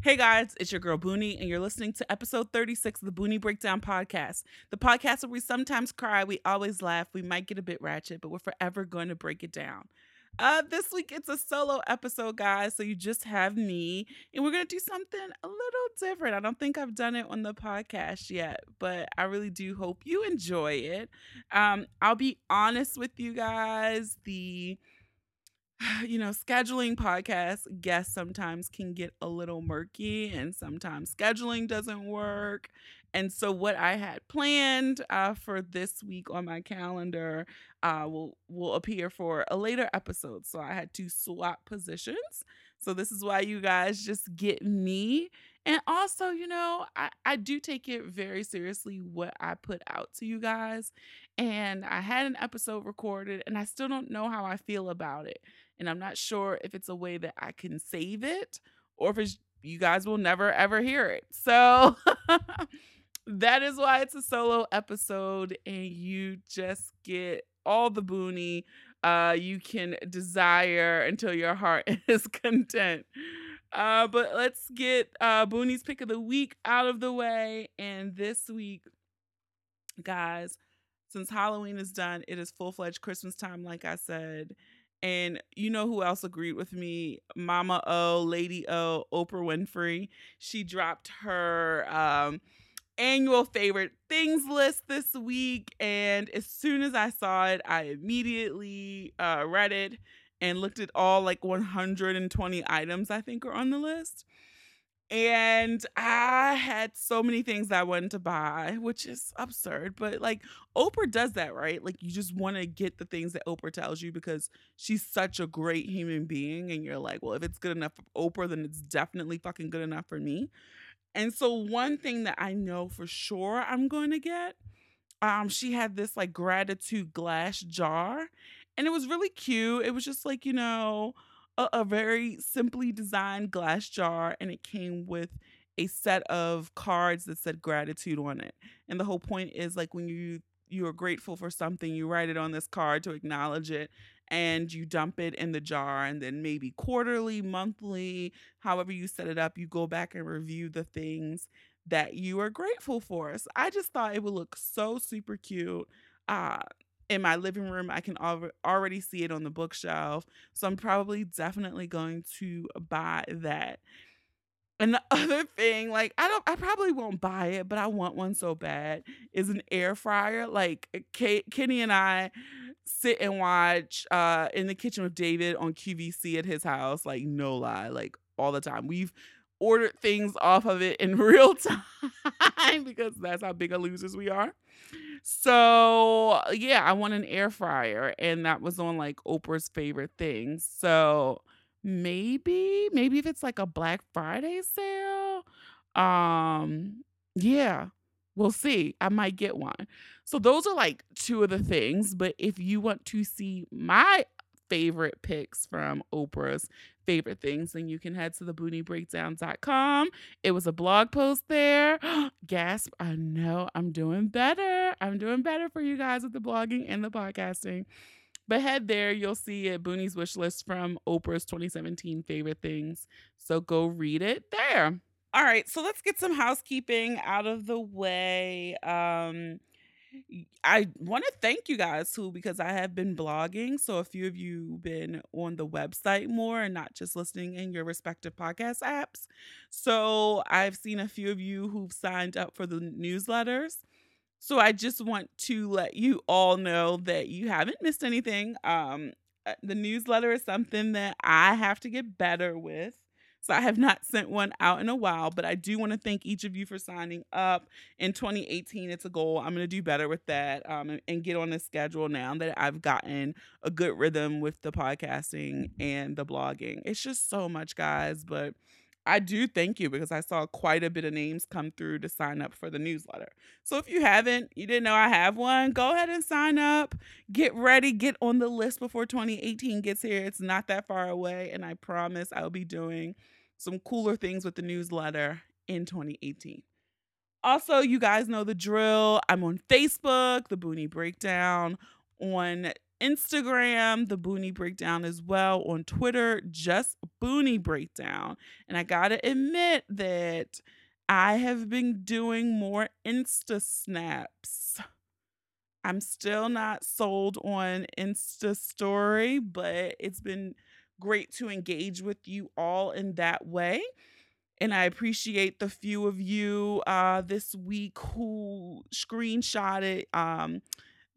Hey guys, it's your girl Boonie, and you're listening to episode 36 of the Boonie Breakdown Podcast. The podcast where we sometimes cry, we always laugh, we might get a bit ratchet, but we're forever going to break it down. Uh, this week it's a solo episode, guys, so you just have me, and we're gonna do something a little different. I don't think I've done it on the podcast yet, but I really do hope you enjoy it. Um, I'll be honest with you guys, the you know, scheduling podcast guests sometimes can get a little murky and sometimes scheduling doesn't work. And so what I had planned uh, for this week on my calendar uh, will will appear for a later episode. So I had to swap positions. So this is why you guys just get me. And also, you know, I, I do take it very seriously what I put out to you guys. And I had an episode recorded and I still don't know how I feel about it and I'm not sure if it's a way that I can save it or if it's you guys will never ever hear it. So that is why it's a solo episode and you just get all the boonie uh you can desire until your heart is content. Uh but let's get uh Boonie's pick of the week out of the way and this week guys since Halloween is done, it is full-fledged Christmas time like I said and you know who else agreed with me? Mama O, Lady O, Oprah Winfrey. She dropped her um, annual favorite things list this week. And as soon as I saw it, I immediately uh, read it and looked at all like 120 items I think are on the list. And I had so many things I wanted to buy, which is absurd. But like Oprah does that, right? Like you just want to get the things that Oprah tells you because she's such a great human being. And you're like, well, if it's good enough for Oprah, then it's definitely fucking good enough for me. And so one thing that I know for sure I'm going to get, um, she had this like gratitude glass jar. And it was really cute. It was just like, you know, a, a very simply designed glass jar and it came with a set of cards that said gratitude on it. And the whole point is like when you you are grateful for something, you write it on this card to acknowledge it and you dump it in the jar and then maybe quarterly, monthly, however you set it up, you go back and review the things that you are grateful for. So I just thought it would look so super cute. Uh in my living room. I can al- already see it on the bookshelf. So I'm probably definitely going to buy that. And the other thing, like I don't I probably won't buy it, but I want one so bad, is an air fryer. Like Kate, Kenny and I sit and watch uh in the kitchen with David on QVC at his house, like no lie, like all the time. We've ordered things off of it in real time because that's how big of losers we are. So, yeah, I want an air fryer and that was on like Oprah's favorite things. So, maybe maybe if it's like a Black Friday sale, um yeah, we'll see. I might get one. So those are like two of the things, but if you want to see my favorite picks from Oprah's favorite things, then you can head to the booniebreakdown.com. It was a blog post there. Gasp, I know I'm doing better. I'm doing better for you guys with the blogging and the podcasting. But head there, you'll see a Boonie's wish list from Oprah's 2017 favorite things. So go read it there. All right, so let's get some housekeeping out of the way. Um, I want to thank you guys too because I have been blogging. So a few of you been on the website more and not just listening in your respective podcast apps. So I've seen a few of you who've signed up for the newsletters. So I just want to let you all know that you haven't missed anything. Um, uh, the newsletter is something that I have to get better with. So I have not sent one out in a while, but I do want to thank each of you for signing up. In 2018, it's a goal. I'm going to do better with that um, and, and get on the schedule now that I've gotten a good rhythm with the podcasting and the blogging. It's just so much, guys, but. I do thank you because I saw quite a bit of names come through to sign up for the newsletter. So if you haven't, you didn't know I have one, go ahead and sign up. Get ready, get on the list before 2018 gets here. It's not that far away, and I promise I'll be doing some cooler things with the newsletter in 2018. Also, you guys know the drill. I'm on Facebook, the Boonie Breakdown, on Instagram, the Boonie Breakdown as well. On Twitter, just Boonie Breakdown. And I gotta admit that I have been doing more Insta snaps. I'm still not sold on Insta story, but it's been great to engage with you all in that way. And I appreciate the few of you uh, this week who screenshotted um,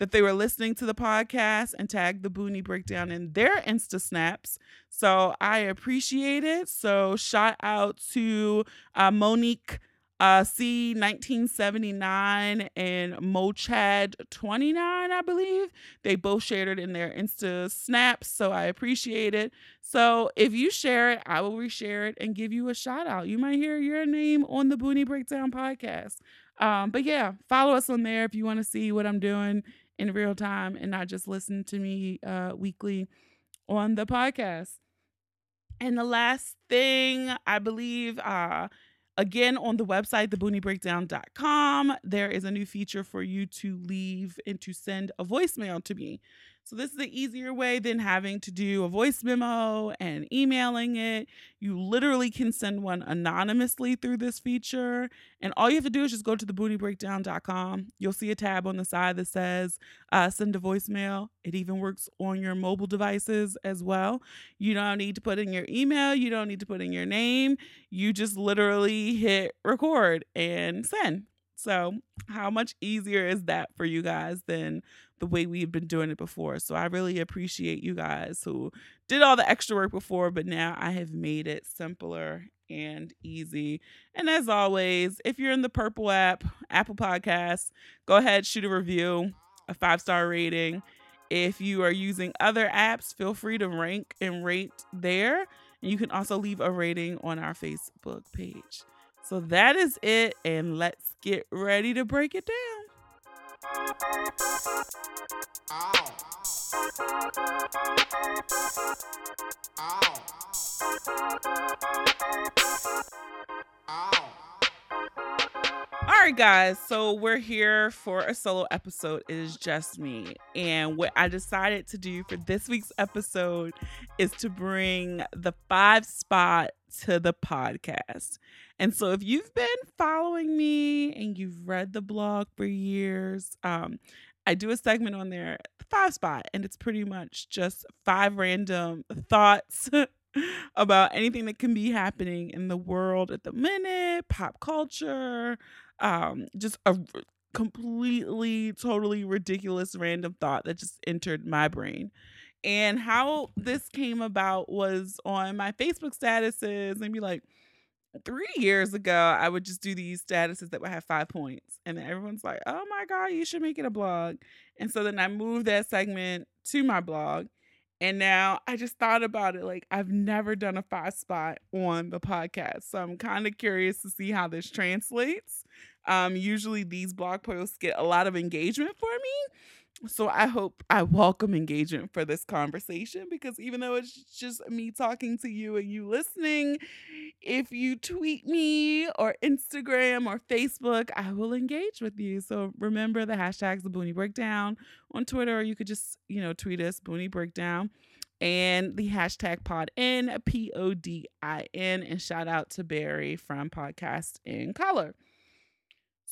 that they were listening to the podcast and tagged the Boonie Breakdown in their Insta snaps. So I appreciate it. So shout out to uh, Monique uh, C 1979 and Mochad 29, I believe. They both shared it in their Insta snaps, so I appreciate it. So if you share it, I will reshare it and give you a shout out. You might hear your name on the Boonie Breakdown podcast. Um, but yeah, follow us on there if you want to see what I'm doing in real time and not just listen to me uh, weekly on the podcast. And the last thing I believe, uh, Again, on the website, thebooniebreakdown.com, there is a new feature for you to leave and to send a voicemail to me. So, this is the easier way than having to do a voice memo and emailing it. You literally can send one anonymously through this feature. And all you have to do is just go to thebooniebreakdown.com. You'll see a tab on the side that says uh, send a voicemail. It even works on your mobile devices as well. You don't need to put in your email, you don't need to put in your name. You just literally hit record and send. So, how much easier is that for you guys than the way we've been doing it before? So, I really appreciate you guys who did all the extra work before, but now I have made it simpler and easy. And as always, if you're in the Purple app, Apple Podcasts, go ahead, shoot a review, a five star rating. If you are using other apps, feel free to rank and rate there. And you can also leave a rating on our Facebook page. So that is it, and let's get ready to break it down. Ow. Ow. All right, guys. So we're here for a solo episode. It is just me. And what I decided to do for this week's episode is to bring the five spot to the podcast. And so if you've been following me and you've read the blog for years, um, I do a segment on there, the five spot, and it's pretty much just five random thoughts about anything that can be happening in the world at the minute, pop culture, um, just a completely, totally ridiculous random thought that just entered my brain. And how this came about was on my Facebook statuses, and be like, three years ago, I would just do these statuses that would have five points. And then everyone's like, oh my God, you should make it a blog. And so then I moved that segment to my blog. And now I just thought about it like I've never done a five spot on the podcast. So I'm kind of curious to see how this translates. Um, usually these blog posts get a lot of engagement for me. So I hope I welcome engagement for this conversation because even though it's just me talking to you and you listening, if you tweet me or Instagram or Facebook, I will engage with you. So remember the hashtags the Boonie Breakdown on Twitter, or you could just, you know, tweet us Boonie Breakdown and the hashtag pod in P O D I N. And shout out to Barry from Podcast in Color.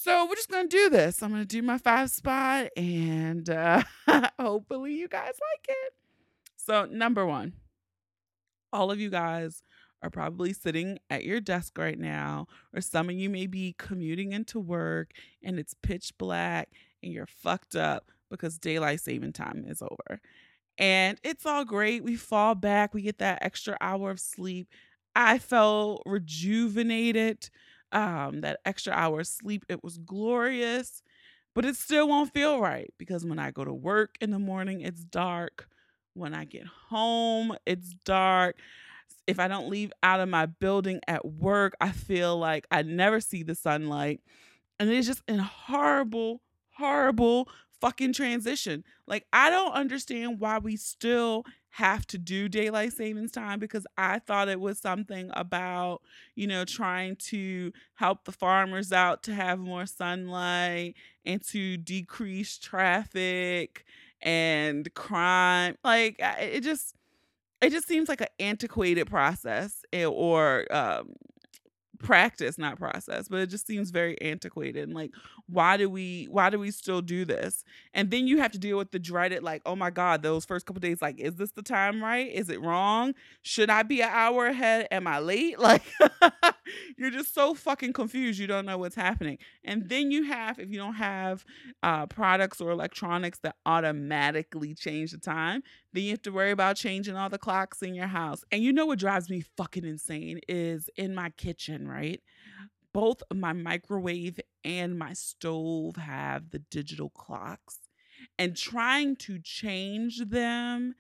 So we're just gonna do this. I'm gonna do my five spot, and uh, hopefully you guys like it. So number one, all of you guys are probably sitting at your desk right now, or some of you may be commuting into work and it's pitch black and you're fucked up because daylight saving time is over. And it's all great. We fall back, we get that extra hour of sleep. I felt rejuvenated um, that extra hour of sleep. It was glorious, but it still won't feel right because when I go to work in the morning, it's dark. When I get home, it's dark. If I don't leave out of my building at work, I feel like I never see the sunlight. And it's just a horrible, horrible fucking transition. Like, I don't understand why we still have to do daylight savings time because I thought it was something about, you know, trying to help the farmers out to have more sunlight and to decrease traffic and crime. Like it just it just seems like an antiquated process eh, or um, practice not process but it just seems very antiquated and like why do we why do we still do this? And then you have to deal with the dreaded like oh my god those first couple days like is this the time right? Is it wrong? Should i be an hour ahead? Am i late? Like you're just so fucking confused you don't know what's happening. And then you have if you don't have uh, products or electronics that automatically change the time then you have to worry about changing all the clocks in your house. And you know what drives me fucking insane is in my kitchen right? Both my microwave and my stove have the digital clocks. And trying to change them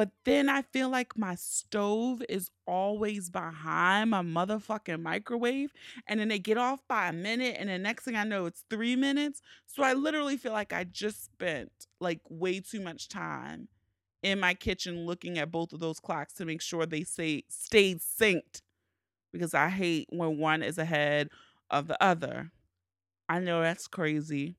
but then I feel like my stove is always behind my motherfucking microwave. And then they get off by a minute. And the next thing I know, it's three minutes. So I literally feel like I just spent like way too much time in my kitchen looking at both of those clocks to make sure they say stayed synced because I hate when one is ahead of the other. I know that's crazy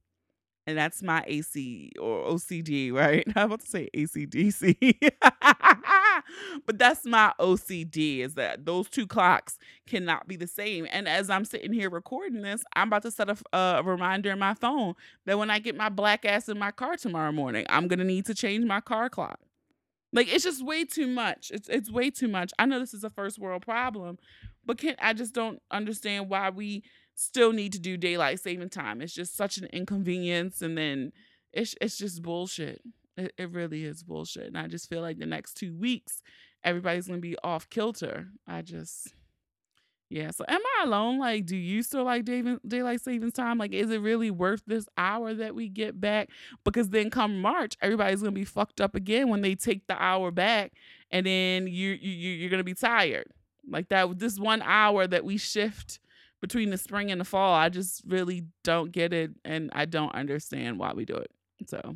and that's my AC or OCD, right? I'm about to say ACDC. but that's my OCD is that those two clocks cannot be the same. And as I'm sitting here recording this, I'm about to set a, uh, a reminder in my phone that when I get my black ass in my car tomorrow morning, I'm to need to change my car clock. Like it's just way too much. It's it's way too much. I know this is a first world problem, but can I just don't understand why we still need to do daylight saving time. It's just such an inconvenience and then it's it's just bullshit. It, it really is bullshit. And I just feel like the next two weeks everybody's gonna be off kilter. I just yeah. So am I alone? Like, do you still like day, daylight savings time? Like, is it really worth this hour that we get back? Because then come March, everybody's gonna be fucked up again when they take the hour back, and then you you you're gonna be tired. Like that. This one hour that we shift between the spring and the fall, I just really don't get it, and I don't understand why we do it. So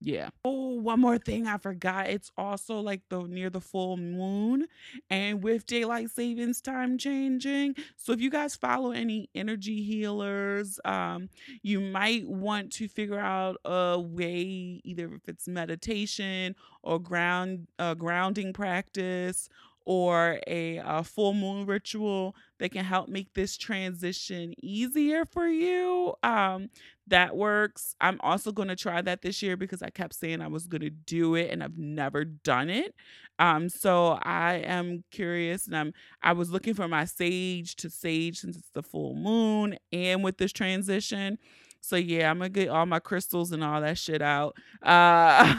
yeah. Oh, one more thing I forgot. It's also like the near the full moon and with daylight savings time changing. So if you guys follow any energy healers, um, you might want to figure out a way, either if it's meditation or ground uh, grounding practice or a, a, full moon ritual that can help make this transition easier for you. Um, that works. I'm also going to try that this year because I kept saying I was going to do it and I've never done it. Um, so I am curious and I'm I was looking for my sage to sage since it's the full moon and with this transition. So yeah, I'm gonna get all my crystals and all that shit out. Uh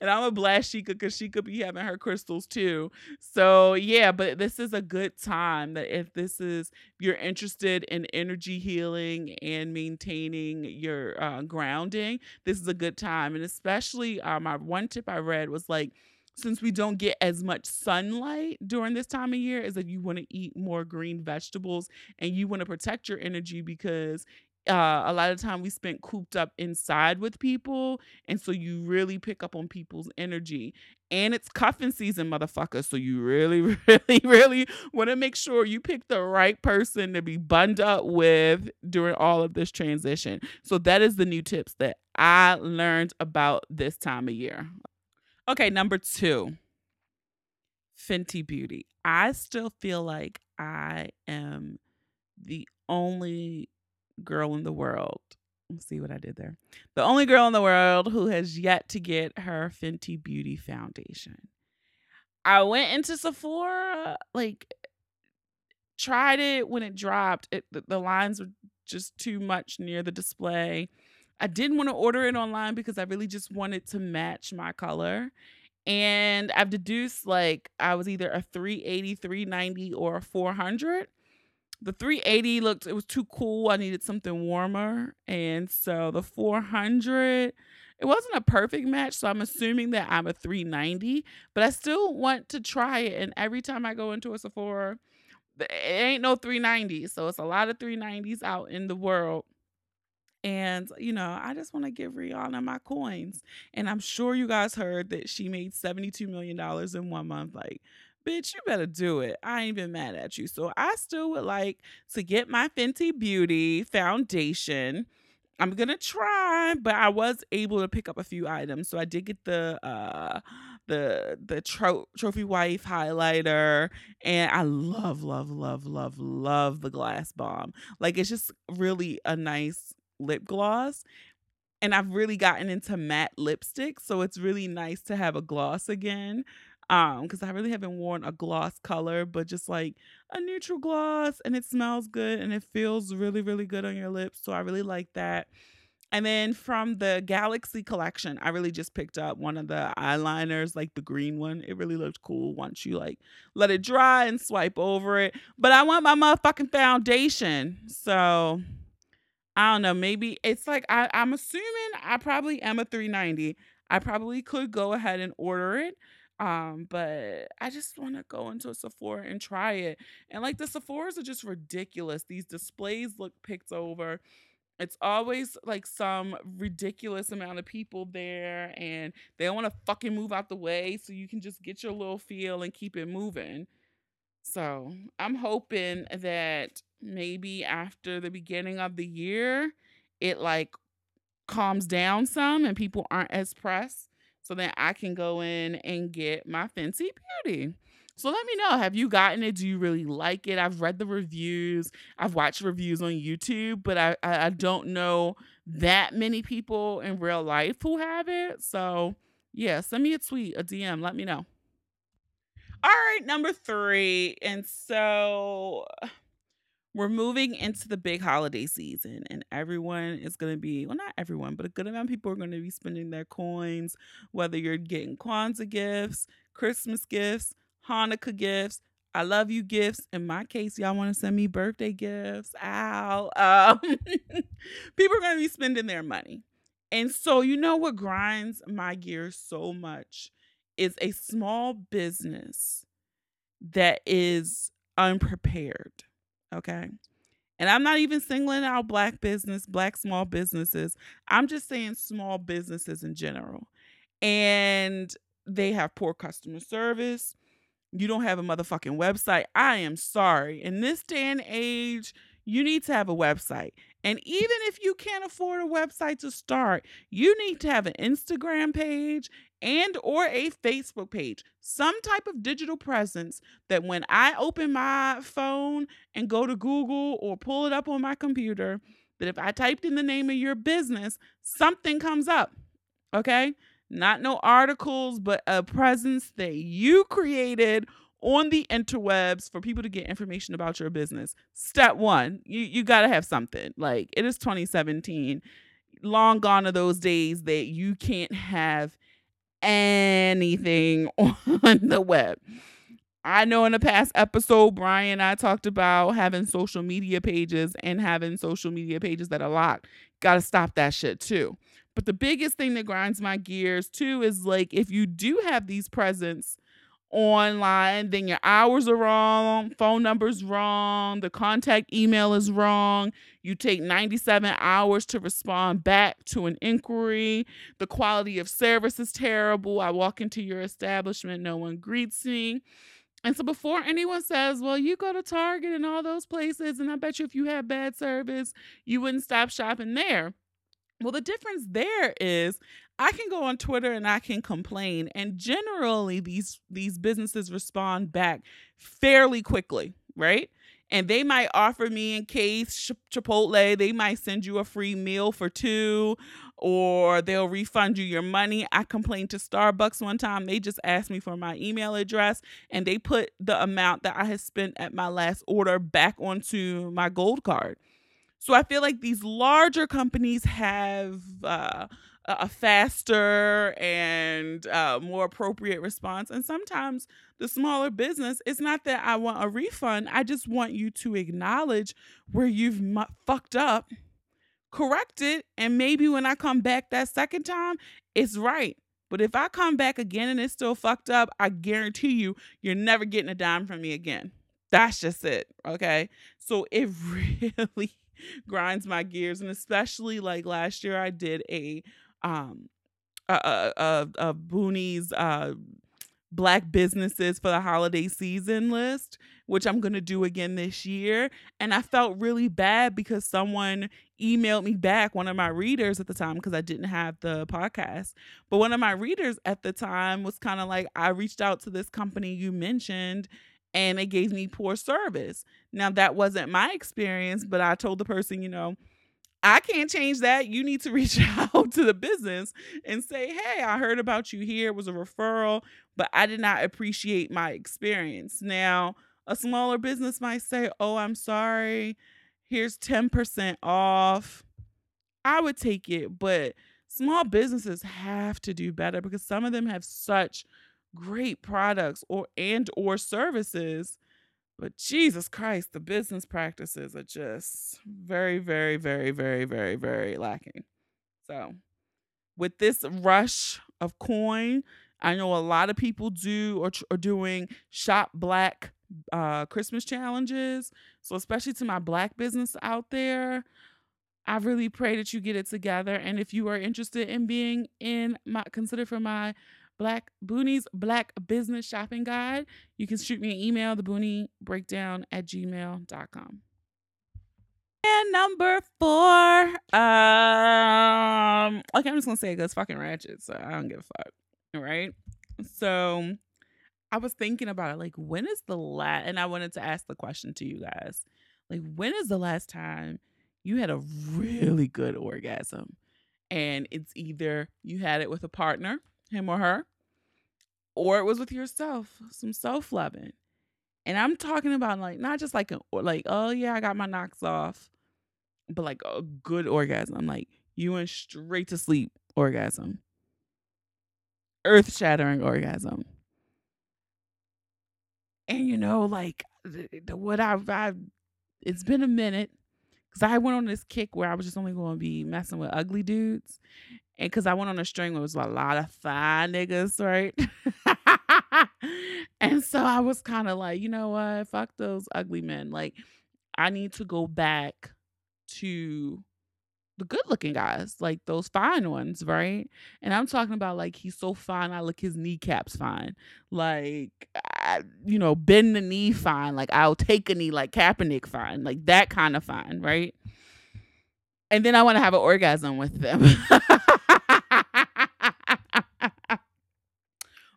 and I'm a blast Shika because she could be having her crystals too. So yeah, but this is a good time that if this is you're interested in energy healing and maintaining your uh, grounding, this is a good time. And especially um, my one tip I read was like since we don't get as much sunlight during this time of year is that you want to eat more green vegetables and you want to protect your energy because uh, a lot of time we spent cooped up inside with people and so you really pick up on people's energy and it's cuffing season motherfucker so you really really really want to make sure you pick the right person to be bunned up with during all of this transition. So that is the new tips that i learned about this time of year. Okay number two fenty beauty. I still feel like i am the only girl in the world. See what I did there. The only girl in the world who has yet to get her Fenty Beauty foundation. I went into Sephora, like, tried it when it dropped. It, the, the lines were just too much near the display. I didn't want to order it online because I really just wanted to match my color. And I've deduced like I was either a 380, 390, or a 400 the 380 looked it was too cool. I needed something warmer. And so the 400 it wasn't a perfect match, so I'm assuming that I'm a 390, but I still want to try it and every time I go into a Sephora it ain't no 390. So it's a lot of 390s out in the world. And, you know, I just want to give Rihanna my coins. And I'm sure you guys heard that she made $72 million in one month. Like, bitch, you better do it. I ain't been mad at you. So I still would like to get my Fenty Beauty foundation. I'm gonna try, but I was able to pick up a few items. So I did get the uh the the tro- trophy wife highlighter, and I love, love, love, love, love the Gloss Bomb. Like it's just really a nice lip gloss. And I've really gotten into matte lipstick, so it's really nice to have a gloss again. Um, because I really haven't worn a gloss color, but just like a neutral gloss and it smells good and it feels really, really good on your lips. So I really like that. And then from the Galaxy collection, I really just picked up one of the eyeliners, like the green one. It really looked cool once you like let it dry and swipe over it. But I want my motherfucking foundation. So I don't know. Maybe it's like I, I'm assuming I probably am a 390. I probably could go ahead and order it. Um, but I just want to go into a Sephora and try it. And like the Sephora's are just ridiculous. These displays look picked over. It's always like some ridiculous amount of people there and they don't want to fucking move out the way so you can just get your little feel and keep it moving. So I'm hoping that maybe after the beginning of the year, it like calms down some and people aren't as pressed so then I can go in and get my Fenty Beauty. So let me know. Have you gotten it? Do you really like it? I've read the reviews. I've watched reviews on YouTube, but I, I, I don't know that many people in real life who have it. So yeah, send me a tweet, a DM. Let me know. All right, number three. And so we're moving into the big holiday season and everyone is going to be well not everyone but a good amount of people are going to be spending their coins whether you're getting kwanzaa gifts christmas gifts hanukkah gifts i love you gifts. In my case y'all want to send me birthday gifts? Ow um, people are going to be spending their money. And so you know what grinds my gears so much? Is a small business that is unprepared Okay. And I'm not even singling out black business, black small businesses. I'm just saying small businesses in general. And they have poor customer service. You don't have a motherfucking website. I am sorry. In this day and age, you need to have a website. And even if you can't afford a website to start, you need to have an Instagram page and or a Facebook page, some type of digital presence that when I open my phone and go to Google or pull it up on my computer, that if I typed in the name of your business, something comes up. Okay? Not no articles, but a presence that you created on the interwebs for people to get information about your business. Step one, you, you got to have something. Like it is 2017. Long gone are those days that you can't have anything on the web. I know in a past episode, Brian I talked about having social media pages and having social media pages that are locked. Got to stop that shit too. But the biggest thing that grinds my gears too is like if you do have these presents online, then your hours are wrong, phone number's wrong, the contact email is wrong. You take 97 hours to respond back to an inquiry. The quality of service is terrible. I walk into your establishment, no one greets me. And so before anyone says, well, you go to Target and all those places, and I bet you if you had bad service, you wouldn't stop shopping there. Well, the difference there is I can go on Twitter and I can complain and generally these these businesses respond back fairly quickly, right? And they might offer me in case Chipotle, they might send you a free meal for two or they'll refund you your money. I complained to Starbucks one time. They just asked me for my email address and they put the amount that I had spent at my last order back onto my gold card. So I feel like these larger companies have uh, a faster and uh, more appropriate response. And sometimes the smaller business, it's not that I want a refund. I just want you to acknowledge where you've fucked up, correct it, and maybe when I come back that second time, it's right. But if I come back again and it's still fucked up, I guarantee you, you're never getting a dime from me again. That's just it. Okay. So it really grinds my gears. And especially like last year, I did a um a, a, Boonies uh black businesses for the holiday season list which I'm going to do again this year. And I felt really bad because someone emailed me back, one of my readers at the time, because I didn't have the podcast. But one of my readers at the time was kind of like, I reached out to this company you mentioned and it gave me poor service. Now, that wasn't my experience, but I told the person, you know, I can't change that. You need to reach out to the business and say, hey, I heard about you here. It was a referral, but I did not appreciate my experience. Now, a smaller business might say, oh, I'm sorry. Here's 10% off. I would take it, but small businesses have to do better because some of them have such great products or and or services but Jesus Christ, the business practices are just very, very, very, very, very, very lacking. So, with this rush of coin, I know a lot of people do or are doing shop black uh, Christmas challenges. So, especially to my black business out there, I really pray that you get it together. And if you are interested in being in my consider for my Black Boonies Black Business Shopping Guide. You can shoot me an email, the Boonie Breakdown at gmail.com. And number four, um, okay, I'm just gonna say it goes fucking ratchet, so I don't give a fuck. All right. So I was thinking about it, like, when is the last and I wanted to ask the question to you guys. Like, when is the last time you had a really good orgasm? And it's either you had it with a partner him or her, or it was with yourself, some self loving. And I'm talking about like not just like a, like oh yeah I got my knocks off, but like a good orgasm, like you went straight to sleep orgasm, earth shattering orgasm. And you know like the what I've, I've it's been a minute because I went on this kick where I was just only going to be messing with ugly dudes, and because I went on a string where it was a lot of fine niggas, right? and so I was kind of like, you know what? Fuck those ugly men. Like, I need to go back to the good looking guys, like those fine ones, right? And I'm talking about like he's so fine, I look his kneecaps fine. Like, I, you know, bend the knee fine. Like, I'll take a knee like Kaepernick fine. Like, that kind of fine, right? And then I want to have an orgasm with them.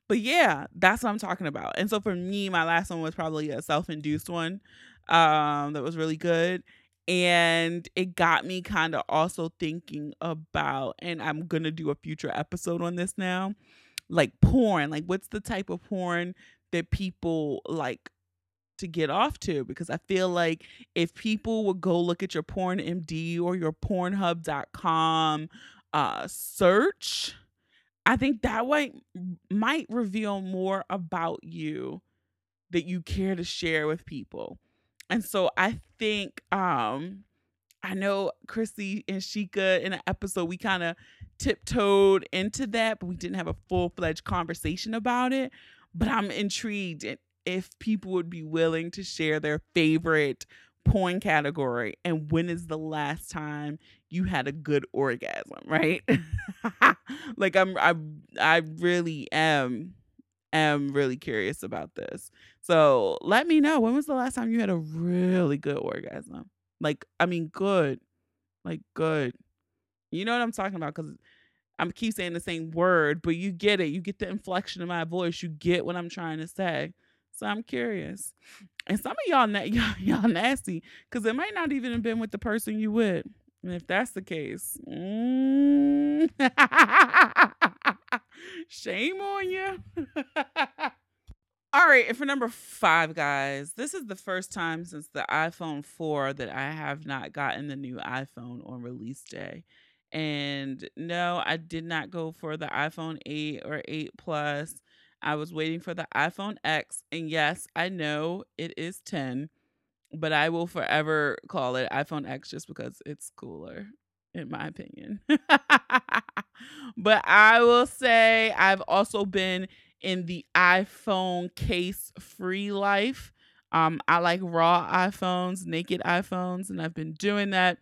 but yeah, that's what I'm talking about. And so for me, my last one was probably a self-induced one um, that was really good. And it got me kind of also thinking about, and I'm gonna do a future episode on this now, like porn. Like, what's the type of porn that people like to get off to because I feel like if people would go look at your PornMD or your pornhub.com uh search I think that way might reveal more about you that you care to share with people. And so I think um I know Chrissy and Shika in an episode we kind of tiptoed into that, but we didn't have a full-fledged conversation about it. But I'm intrigued if people would be willing to share their favorite porn category and when is the last time you had a good orgasm, right? like I'm I I really am am really curious about this. So let me know when was the last time you had a really good orgasm? Like I mean good. Like good. You know what I'm talking about cuz I'm keep saying the same word, but you get it. You get the inflection of my voice. You get what I'm trying to say. So I'm curious. And some of y'all, na- y'all, y'all nasty because it might not even have been with the person you with. And if that's the case, mm, shame on you. All right, and for number five, guys, this is the first time since the iPhone 4 that I have not gotten the new iPhone on release day. And no, I did not go for the iPhone 8 or 8 Plus. I was waiting for the iPhone X. And yes, I know it is 10, but I will forever call it iPhone X just because it's cooler, in my opinion. but I will say I've also been in the iPhone case free life. Um, I like raw iPhones, naked iPhones, and I've been doing that.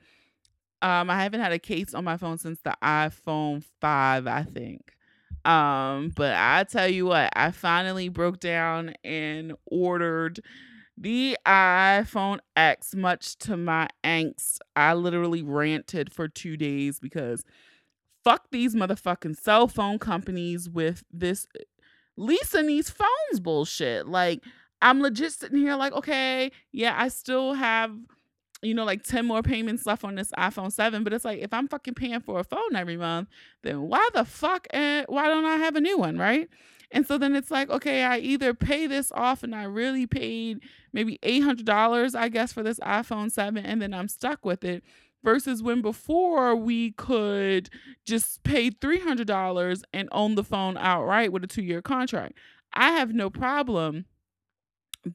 Um, I haven't had a case on my phone since the iPhone 5, I think. Um, but I tell you what, I finally broke down and ordered The iPhone X, much to my angst, I literally ranted for two days because fuck these motherfucking cell phone companies with this uh, leasing these phones bullshit. Like, I'm legit sitting here like, okay, yeah, I still have, you know, like 10 more payments left on this iPhone 7. But it's like, if I'm fucking paying for a phone every month, then why the fuck, eh, why don't I have a new one, right? And so then it's like, okay, I either pay this off and I really paid maybe $800, I guess, for this iPhone 7, and then I'm stuck with it. Versus when before we could just pay $300 and own the phone outright with a two year contract. I have no problem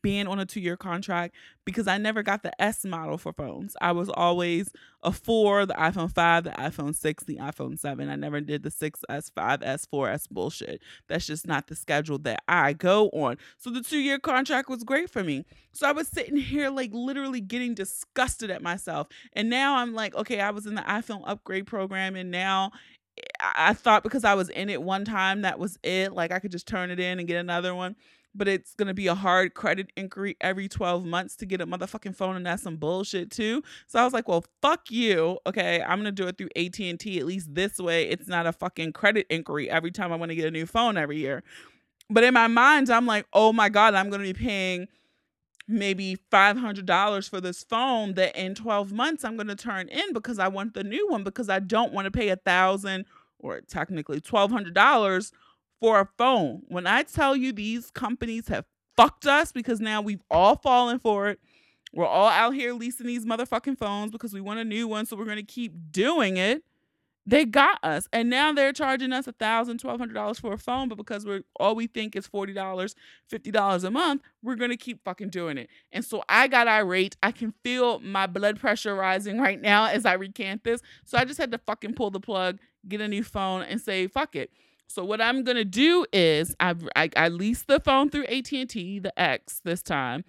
being on a two year contract because I never got the S model for phones. I was always a four, the iPhone 5, the iPhone 6, the iPhone 7. I never did the 6S, 5S, 4S bullshit. That's just not the schedule that I go on. So the two year contract was great for me. So I was sitting here like literally getting disgusted at myself. And now I'm like, okay, I was in the iPhone upgrade program and now I thought because I was in it one time, that was it. Like I could just turn it in and get another one but it's gonna be a hard credit inquiry every 12 months to get a motherfucking phone, and that's some bullshit too. So I was like, well, fuck you. Okay, I'm gonna do it through AT&T. At least this way, it's not a fucking credit inquiry every time I want to get a new phone every year. But in my mind, I'm like, oh my god, I'm gonna be paying maybe $500 for this phone that in 12 months I'm going to turn in because I want the new one because I don't want to pay a thousand or technically $1200 for a phone. When I tell you these companies have fucked us because now we've all fallen for it. We're all out here leasing these motherfucking phones because we want a new one, so we're gonna keep doing it. They got us, and now they're charging us a thousand, twelve hundred dollars for a phone. But because we're all we think is forty dollars, fifty dollars a month, we're gonna keep fucking doing it. And so I got irate. I can feel my blood pressure rising right now as I recant this. So I just had to fucking pull the plug, get a new phone, and say fuck it. So what I'm gonna do is I've, I I leased the phone through AT and T, the X this time.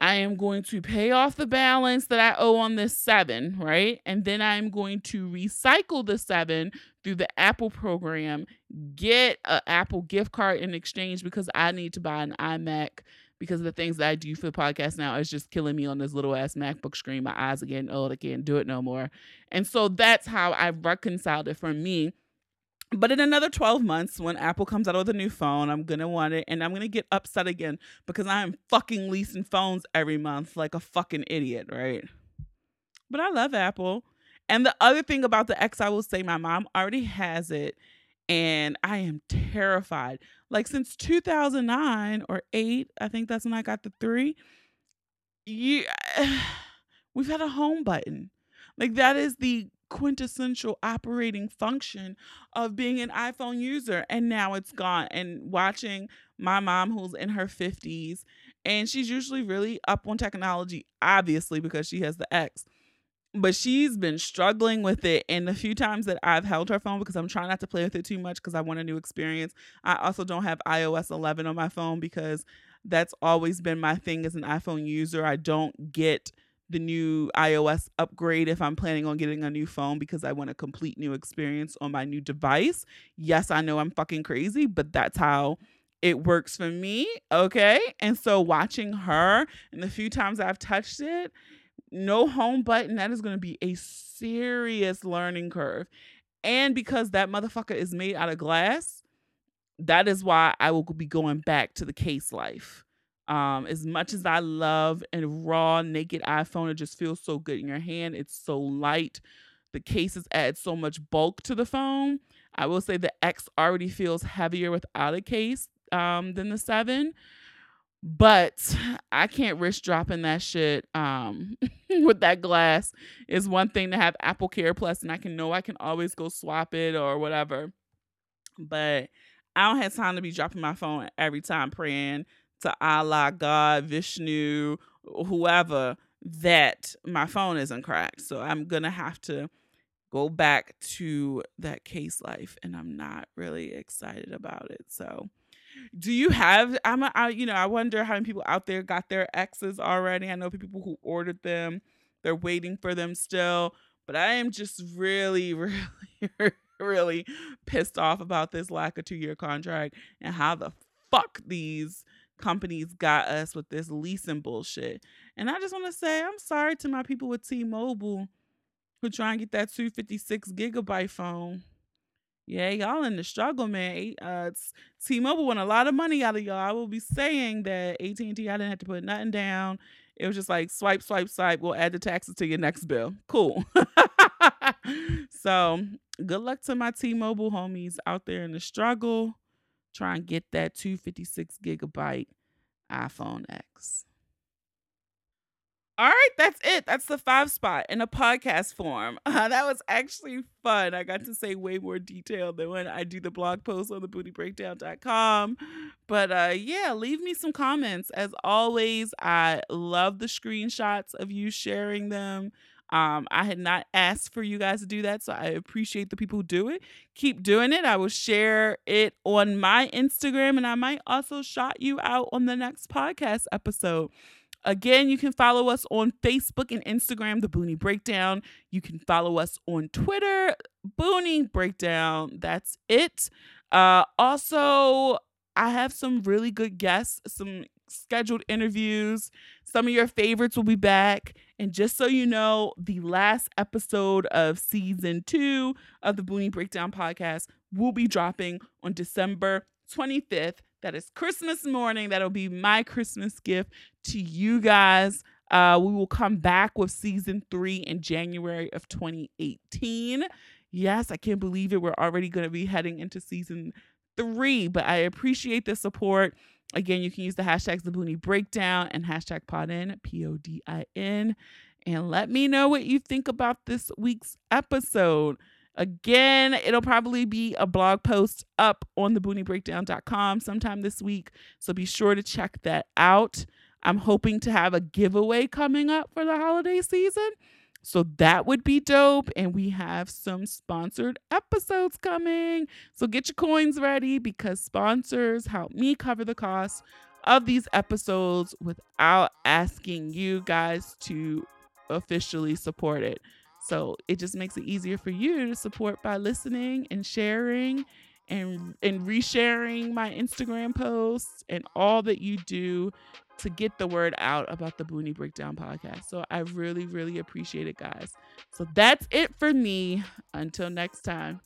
I am going to pay off the balance that I owe on this seven, right? And then I'm going to recycle the seven through the Apple program, get an Apple gift card in exchange because I need to buy an iMac because the things that I do for the podcast now is just killing me on this little ass MacBook screen. My eyes are getting old. I can't do it no more. And so that's how I reconciled it for me but in another 12 months, when Apple comes out with a new phone, I'm going to want it and I'm going to get upset again because I'm fucking leasing phones every month like a fucking idiot, right? But I love Apple. And the other thing about the X, I will say my mom already has it and I am terrified. Like since 2009 or 8, I think that's when I got the 3. You we've had a home button. Like that is the quintessential operating function of being an iPhone user and now it's gone and watching my mom who's in her 50s and she's usually really up on technology obviously because she has the X but she's been struggling with it and the few times that I've held her phone because I'm trying not to play with it too much because I want a new experience. I also don't have iOS 11 on my phone because that's always been my thing as an iPhone user. I don't get the new iOS upgrade if I'm planning on getting a new phone because I want a complete new experience on my new device. Yes, I know I'm fucking crazy, but that's how it works for me. Okay. And so watching her and the few times I've touched it, no home button, that is going to be a serious learning curve. And because that motherfucker is made out of glass, that is why I will be going back to the case life um, as much as I love a raw naked iPhone, it just feels so good in your hand. It's so light. The cases add so much bulk to the phone. I will say the X already feels heavier without a case um, than the 7. But I can't risk dropping that shit um, with that glass. Is one thing to have Apple Care Plus, and I can know I can always go swap it or whatever. But I don't have time to be dropping my phone every time praying to Allah, God, Vishnu, whoever, that my phone isn't cracked. So I'm going to have to go back to that case life and I'm not really excited about it. So do you have I'm a, I, you know, I wonder how many people out there got their X's already. I know people who ordered them. They're waiting for them still, but I am just really really really pissed off about this lack of 2-year contract and how the fuck these companies got us with this leasing bullshit. And I just want to say I'm sorry to my people with T-Mobile who try and get that 256 gigabyte phone. Yeah, y'all in the struggle, man. Uh, T-Mobile won a lot of money out of y'all. I will be saying that AT&T, I didn't have to put nothing down. It was just like swipe, swipe, swipe. We'll add the taxes to your next bill. Cool. so good luck to my T-Mobile homies out there in the struggle. Try and get that 256 gigabyte iPhone X. All right, that's it. That's the five spot in a podcast form. Uh, that was actually fun. I got to say way more detail than when I do the blog post on the booniebreakdown.com. But uh, yeah, leave me some comments. As always, I love the screenshots of you sharing them. Um, I had not asked for you guys to do that, so I appreciate the people who do it. Keep doing it. I will share it on my Instagram, and I might also shout you out on the next podcast episode. Again, you can follow us on Facebook and Instagram, The Boonie Breakdown. You can follow us on Twitter, Boonie Breakdown. That's it. Uh, also, I have some really good guests, some scheduled interviews. Some of your favorites will be back. And just so you know, the last episode of season two of the Boonie Breakdown podcast will be dropping on December 25th. That is Christmas morning. That'll be my Christmas gift to you guys. Uh, we will come back with season three in January of 2018. Yes, I can't believe it. We're already going to be heading into season three, but I appreciate the support. Again, you can use the hashtags the Boonie Breakdown and hashtag Podin, P O D I N, and let me know what you think about this week's episode. Again, it'll probably be a blog post up on the booniebreakdown.com sometime this week. So be sure to check that out. I'm hoping to have a giveaway coming up for the holiday season. So that would be dope. And we have some sponsored episodes coming. So get your coins ready because sponsors help me cover the cost of these episodes without asking you guys to officially support it. So it just makes it easier for you to support by listening and sharing and and resharing my Instagram posts and all that you do to get the word out about the Boonie Breakdown podcast. So I really really appreciate it guys. So that's it for me. Until next time.